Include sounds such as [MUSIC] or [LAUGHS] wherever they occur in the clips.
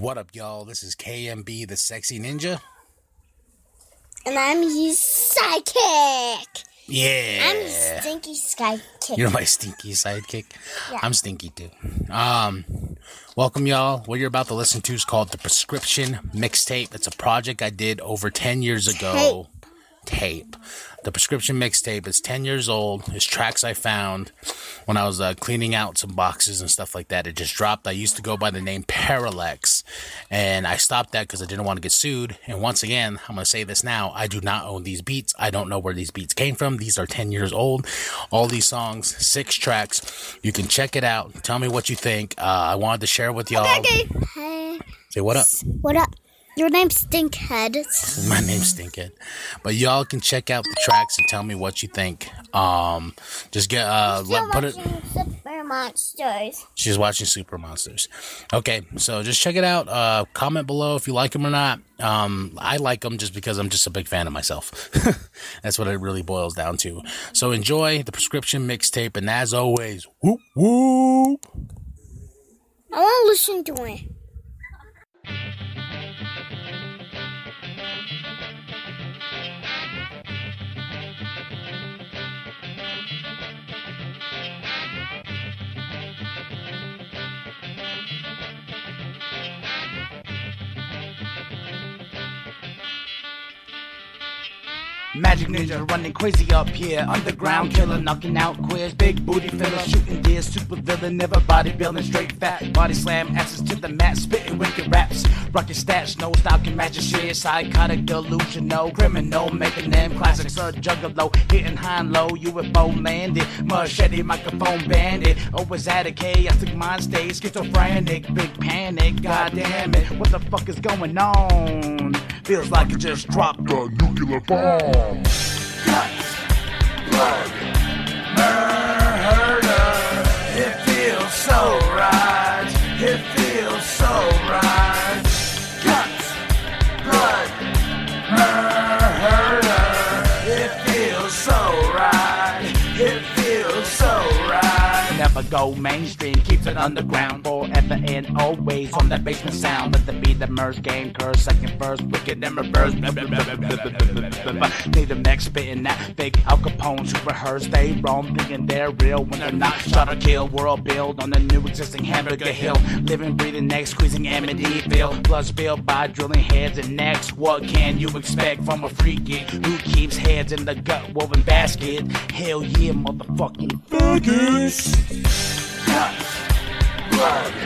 What up, y'all? This is KMB, the sexy ninja. And I'm his sidekick. Yeah. I'm his stinky sidekick. You're my stinky sidekick. Yeah. I'm stinky too. Um, welcome, y'all. What you're about to listen to is called the Prescription Mixtape. It's a project I did over 10 years ago. Tape. The Prescription Mixtape is 10 years old. It's tracks I found when I was uh, cleaning out some boxes and stuff like that. It just dropped. I used to go by the name Parallax, and I stopped that because I didn't want to get sued. And once again, I'm going to say this now I do not own these beats. I don't know where these beats came from. These are 10 years old. All these songs, six tracks. You can check it out. Tell me what you think. Uh, I wanted to share with y'all. Say what up. What up? Your name's Stinkhead. [LAUGHS] My name's Stinkhead. But y'all can check out the tracks and tell me what you think. Um, just get uh, let, put it. Super Monsters. She's watching Super Monsters. Okay, so just check it out. Uh, comment below if you like them or not. Um, I like them just because I'm just a big fan of myself. [LAUGHS] That's what it really boils down to. So enjoy the prescription mixtape, and as always, whoop whoop. I want to listen to it. Magic ninja running crazy up here. Underground killer knocking out queers. Big booty filler shooting deers. Super villain, never bodybuilding. Straight fat. Body slam asses to the mat. Spitting wicked raps. Rocking stats. No style can match your shit. Psychotic delusional. Criminal. Making them classics. A juggalo. Hitting high and low. UFO landed. Machete microphone bandit. Always at a K. I took mine stay. Schizophrenic. Big panic. God damn it. What the fuck is going on? Feels like it just dropped a nuclear bomb. Guts, blood, murder. It feels so right. It feels so right. Guts, blood, murder. It feels so right. It feels so right. Never go mainstream, keeps it underground forever and always on that basement sound. Let the beat emerge, game curse, second verse, wicked and reverse. Need the next spitting that fake Al Capones who rehearse. They wrong thinking they're real when they're not. Shot or kill, world build on the new existing hamburger hill. Living, breathing, neck squeezing Amityville. Blood spilled by drilling heads and necks. What can you expect from a freaky who keeps heads in the gut woven basket? Hell yeah, motherfucking faggots flag.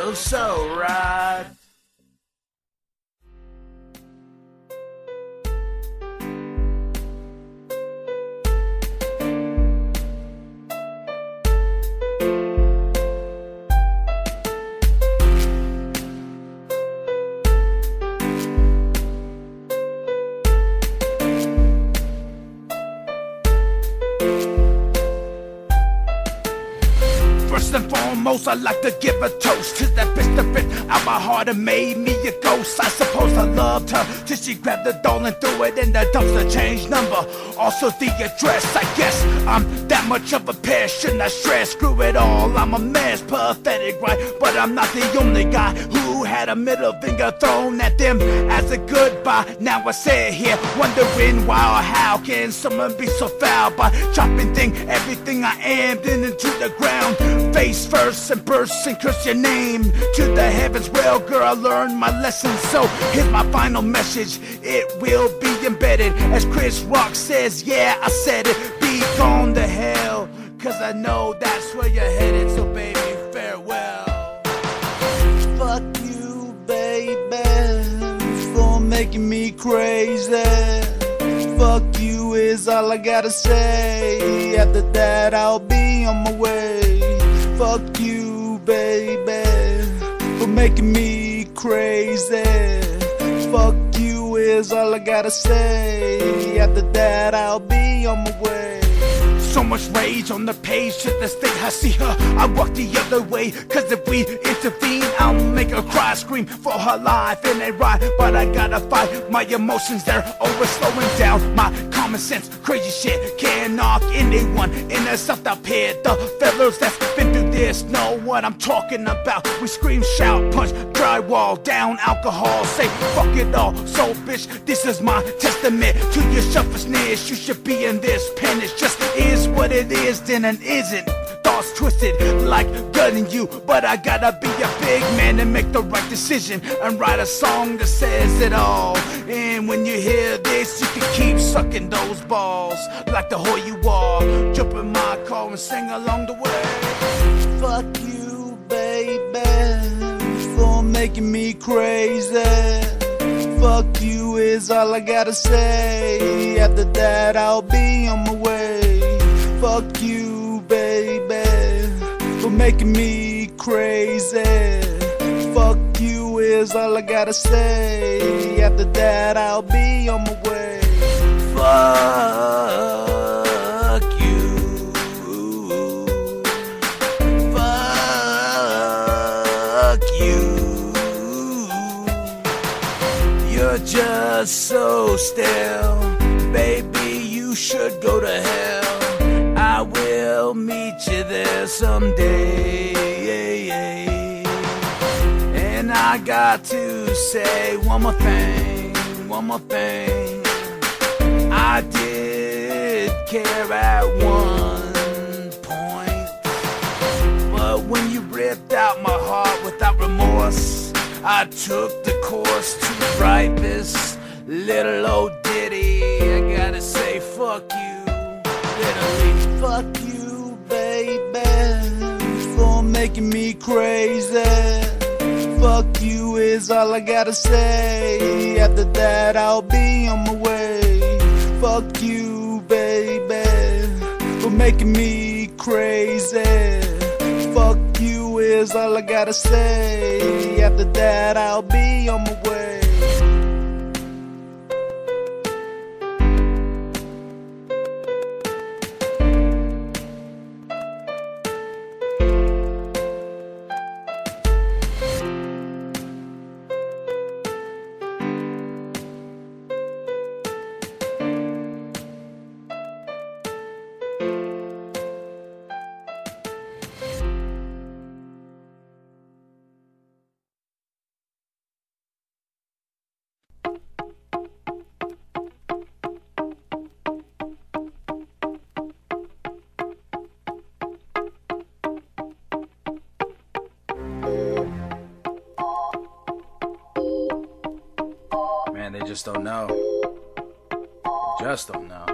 feels so right. I like to give a toast to that bitch that bit out my heart and made me a ghost. I suppose I loved her till she grabbed the doll and threw it in the dumpster. Changed number, also the address. I guess I'm that much of a shouldn't I stress? Screw it all, I'm a mess, pathetic, right? But I'm not the only guy who had a middle finger thrown at them as a goodbye. Now I sit here wondering why or how can someone be so foul by chopping thing everything I am then into the ground. Face first and burst and curse your name to the heavens. Well, girl, I learned my lesson, so here's my final message. It will be embedded, as Chris Rock says. Yeah, I said it. Be gone to hell, cause I know that's where you're headed. So, making me crazy. Fuck you is all I gotta say. After that, I'll be on my way. Fuck you, baby, for making me crazy. Fuck you is all I gotta say. After that, I'll be on my way. So much rage on the page to the state I see her. I walk the other way, cause if we intervene, I'll make her cry, scream for her life. And they right, but I gotta fight my emotions, they're over slowing down my common sense. Crazy shit can't knock anyone in the south up here. The fellas that's been through this know what I'm talking about. We scream, shout, punch, drywall, down alcohol, say fuck it all. So, bitch, this is my testament to your selfishness. You should be in this pen, it just is what it is, then it isn't. Thoughts twisted like gutting you, but I gotta be a big man and make the right decision and write a song that says it all. And when you hear this, you can keep sucking those balls like the whore you are. Jump in my car and sing along the way. Fuck you, baby, for making me crazy. Fuck you is all I gotta say. After that, I'll be on my way. Fuck you, baby, for making me crazy. Is all I gotta say. After that, I'll be on my way. Fuck just so stale. Baby, you should go to hell. I will meet you there someday. I got to say one more thing, one more thing. I did care at one point. But when you ripped out my heart without remorse, I took the course to write this little old ditty. I gotta say, fuck you, literally, fuck you, baby, for making me crazy. Fuck you is all I gotta say. After that, I'll be on my way. Fuck you, baby, for making me crazy. Fuck you is all I gotta say. After that, I'll be on my way. Just don't know. Just don't know.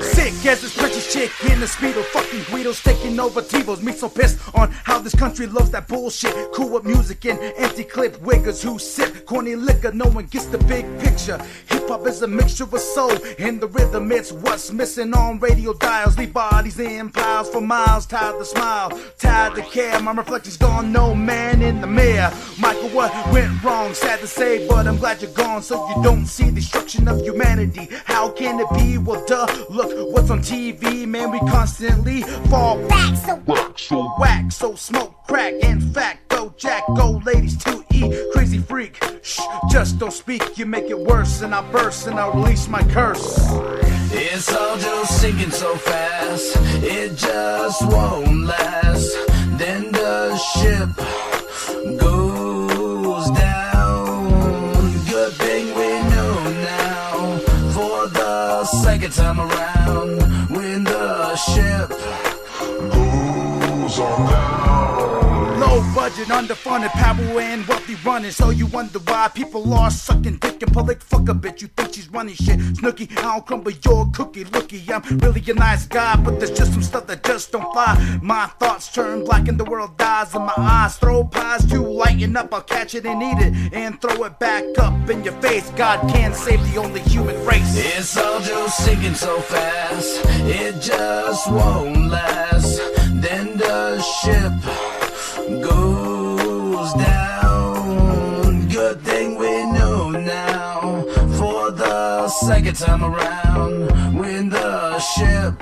Sick as this precious chick in the speedo, fucking Guido's taking over Tebows. Me so pissed on how this country loves that bullshit. Cool with music and empty clip wiggers who sip corny liquor. No one gets the big picture. Hip hop is a mixture of soul and the rhythm. It's what's missing on radio dials. Leave bodies in piles for miles. Tired to smile, tired to care. My reflection's gone. No man in the mirror. Michael, what went wrong? Sad to say, but I'm glad you're gone. So you don't see destruction of humanity. How How can it be? Well, duh. Look what's on TV, man. We constantly fall Back so whack, so whack, so smoke crack. In fact, go jack, go ladies to eat. Crazy freak, shh, just don't speak. You make it worse, and I burst and I release my curse. It's all just sinking so fast, it just won't last. Then the ship goes second time around, when the ship goes on. Low budget, underfunded, power and wealthy running. So you wonder why people are sucking dick and public. Fuck a bitch, you think she's running shit. Snooki, I don't crumble your cookie. Looky, I'm really a nice guy, but there's just some stuff that just don't fly. My thoughts turn black and the world dies in my eyes. Throw pies to lighten up, I'll catch it and eat it and throw it back up in your face. God can't save the only human race. It's all just sinking so fast, it just won't last. Then the ship goes down. Good thing we know now. For the second time around, when the ship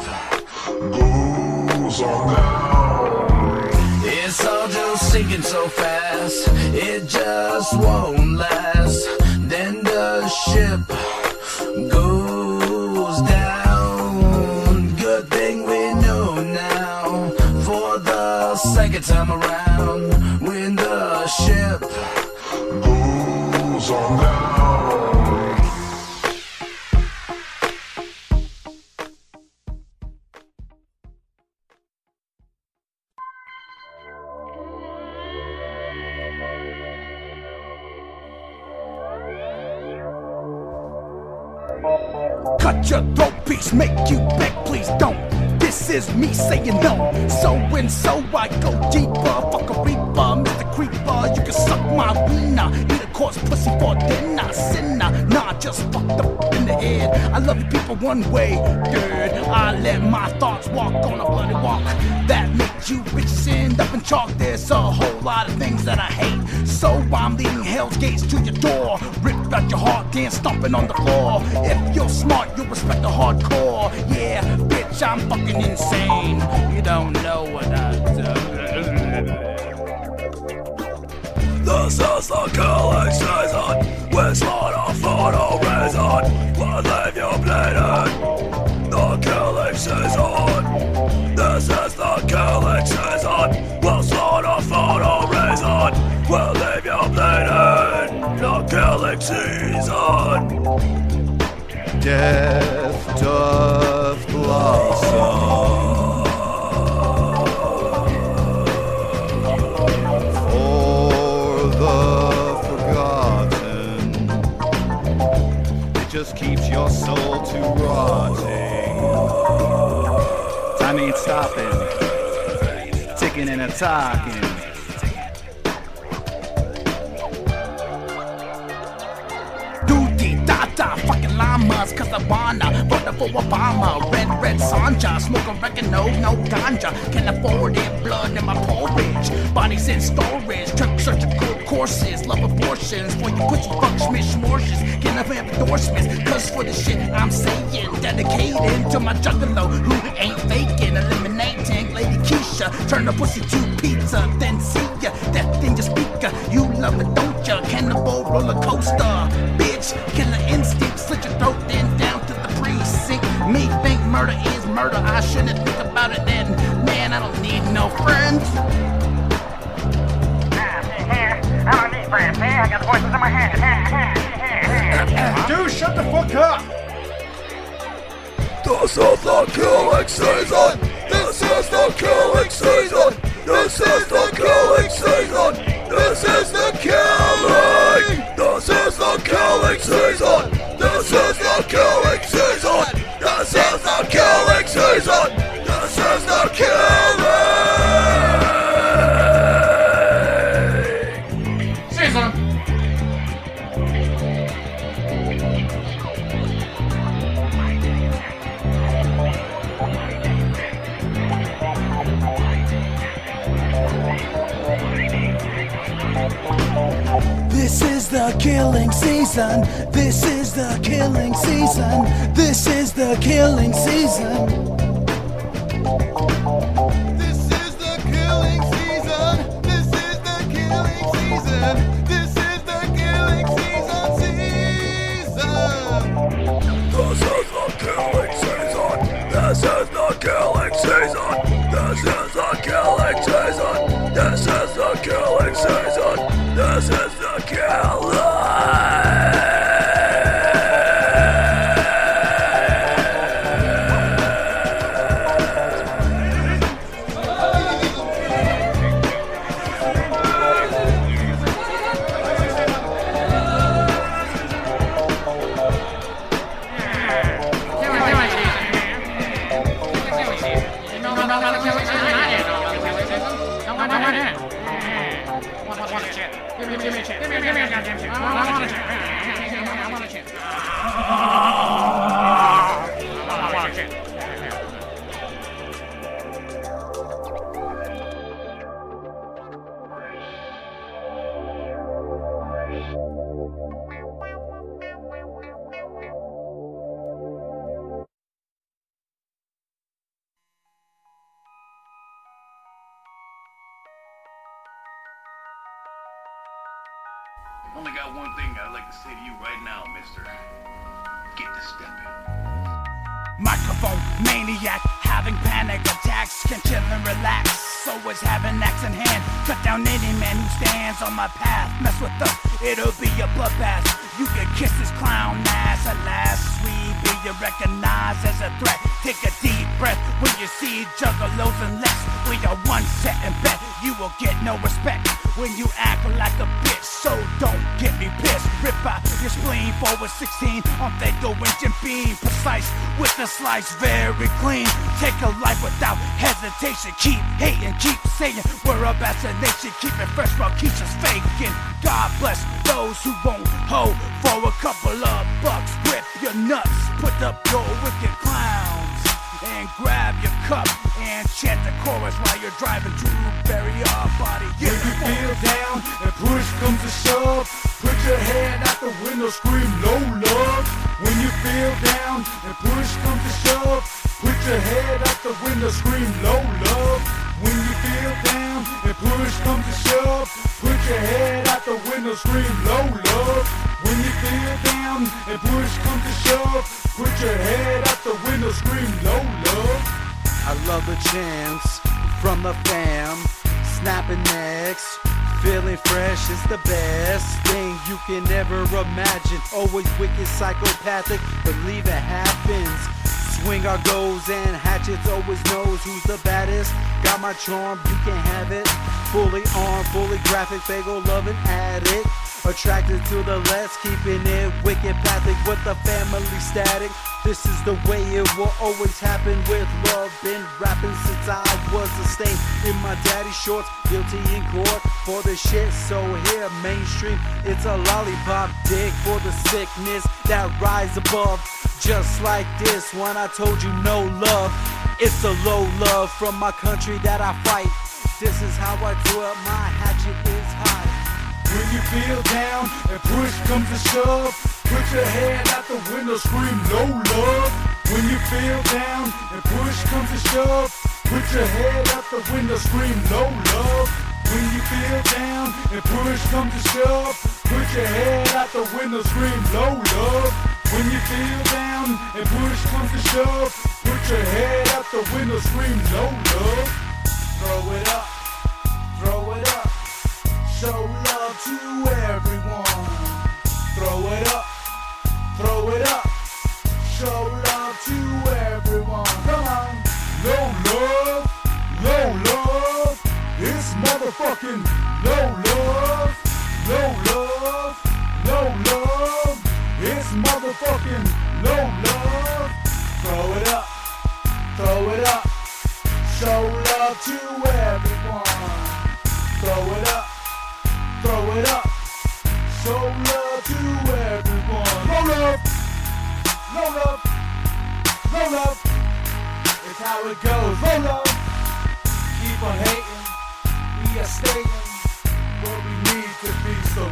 goes on down. It's all just sinking so fast, it just won't last. Then the ship goes second time around, when the ship goes on down. Cut your throat piece, make you is me saying no. So and so I go deeper. Fuck a reaper, Mr. Creeper. You can suck my wiener. Eat a course pussy for dinner. Sinner, nah, just fucked up in the head. I love you people one way, dude. I let my thoughts walk on a bloody walk. That makes you bitches end up in chalk. There's a whole lot of things that I hate. So I'm leading hell's gates to your door. Ripped out your heart, then stomping on the floor. If you're smart, you'll respect the hardcore. Yeah, bitch, I'm fucking insane. You don't know what I do. This is the killing season. We're slaughter for no reason. We'll leave you bleeding. The killing season. This is the killing season. We'll slaughter for no reason. We'll leave you bleeding. The killing season. Death doth blossom for the forgotten. It just keeps your soul to rotting. Time ain't stopping, ticking and a talking. For Obama. Red, red Sanja, a record, no, ganja. Can afford it, blood in my porridge. Bodies in storage, took surgical courses. Love abortions, for you pussy fuck smish morshes. Can I have endorsements? Cause for the shit I'm saying, dedicated to my juggalo who ain't faking. Eliminating Lady Keisha, turn the pussy to pizza, then see This is the killing season. This is the killing season. This is the killing season. This is the killing. This is the killing season. This is the killing season. This is the killing season. This is the killing. Season. This is the killing season. This is the killing season. This is the killing season. This is the killing season. This is the killing season. Season. This is the killing season. This is the killing season. This is the killing season. This is the killing season. This is Only got one thing I'd like to say to you right now, mister. Get to stepping. Microphone maniac, having panic attacks, can chill and relax. So having axe in hand. Cut down any man who stands on my path. Mess with us, it'll be a bloodbath. You can kiss this clown ass. Alas, we be recognized as a threat. Take a deep breath when you see juggalos and less. We are one set and bet you will get no respect when you act like a bitch. Forward 16 on Faygo and beam. Precise with the slice, very clean. Take a life without hesitation. Keep hating, keep saying we're a bastard nation. Keep it fresh while Keisha's faking. God bless those who won't hold for a couple of bucks. Rip your nuts, put up your wicked clowns. And grab your cup and chant the chorus while you're driving to bury our body. When you feel down and push comes to shove, put your head out the window, scream no love. When you feel down and push comes to shove, put your head out the window, scream no love. When you feel down and push comes to shove, put your head out the window, scream no love. When you feel down and push comes to shove, put your head out the window, scream no love. I love the chance from the fam, snapping necks. Feeling fresh is the best thing you can ever imagine. Always wicked, psychopathic, believe it happens. Swing our goals and hatchets, always knows who's the baddest. Got my charm, you can have it. Fully armed, fully graphic, Faygo loving addict. Attracted to the less, keeping it wicked, pathic with the family static. This is the way it will always happen with love. Been rapping since I was a stain in my daddy's shorts. Guilty in court for the shit. So here, mainstream, it's a lollipop dick for the sickness that rise above. Just like this one, I told you no love. It's a low love from my country that I fight. This is how I do it. My hatchet is high. When you feel down and push comes to shove, put your head out the window, scream no love. When you feel down and push comes to shove, put your head out the window, scream no love. When you feel down and push comes to shove, put your head out the window, scream no love. When you feel down and push comes to shove, put your head out the window, scream no love. Throw it up, throw it up. Show love to everyone. Throw it up, Motherfucking no love, no love, no love. It's motherfucking no love. Throw it up, throw it up. Show love to everyone. Throw it up throw it up. Show love to everyone. No love, no love, no love. It's how it goes. No love. Keep on hating. Where we need to be. So.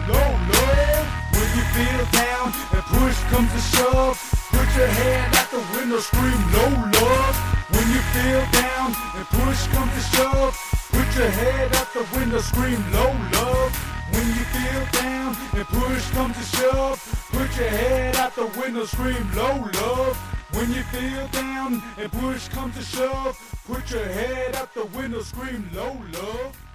When you feel down and push comes to shove, put your head out the window, scream no love. When you feel down and push comes to shove, put your head out the window, scream low love. When you feel down and push comes to shove, put your head out the window, scream low love. When you feel down and push comes to shove, put your head out the window, scream low love.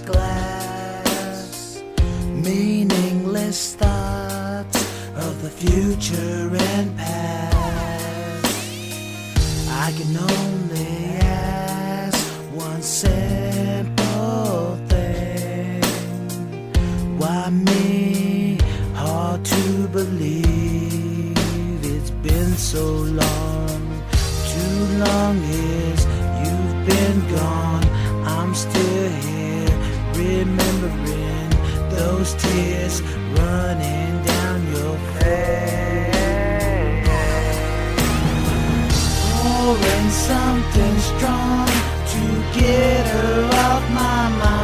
Glass. Meaningless thoughts of the future and past. I can only ask one simple thing. Why me? Hard to believe it's been so long. Too long is you've been gone. Those tears running down your face. Pouring something strong to get her off my mind.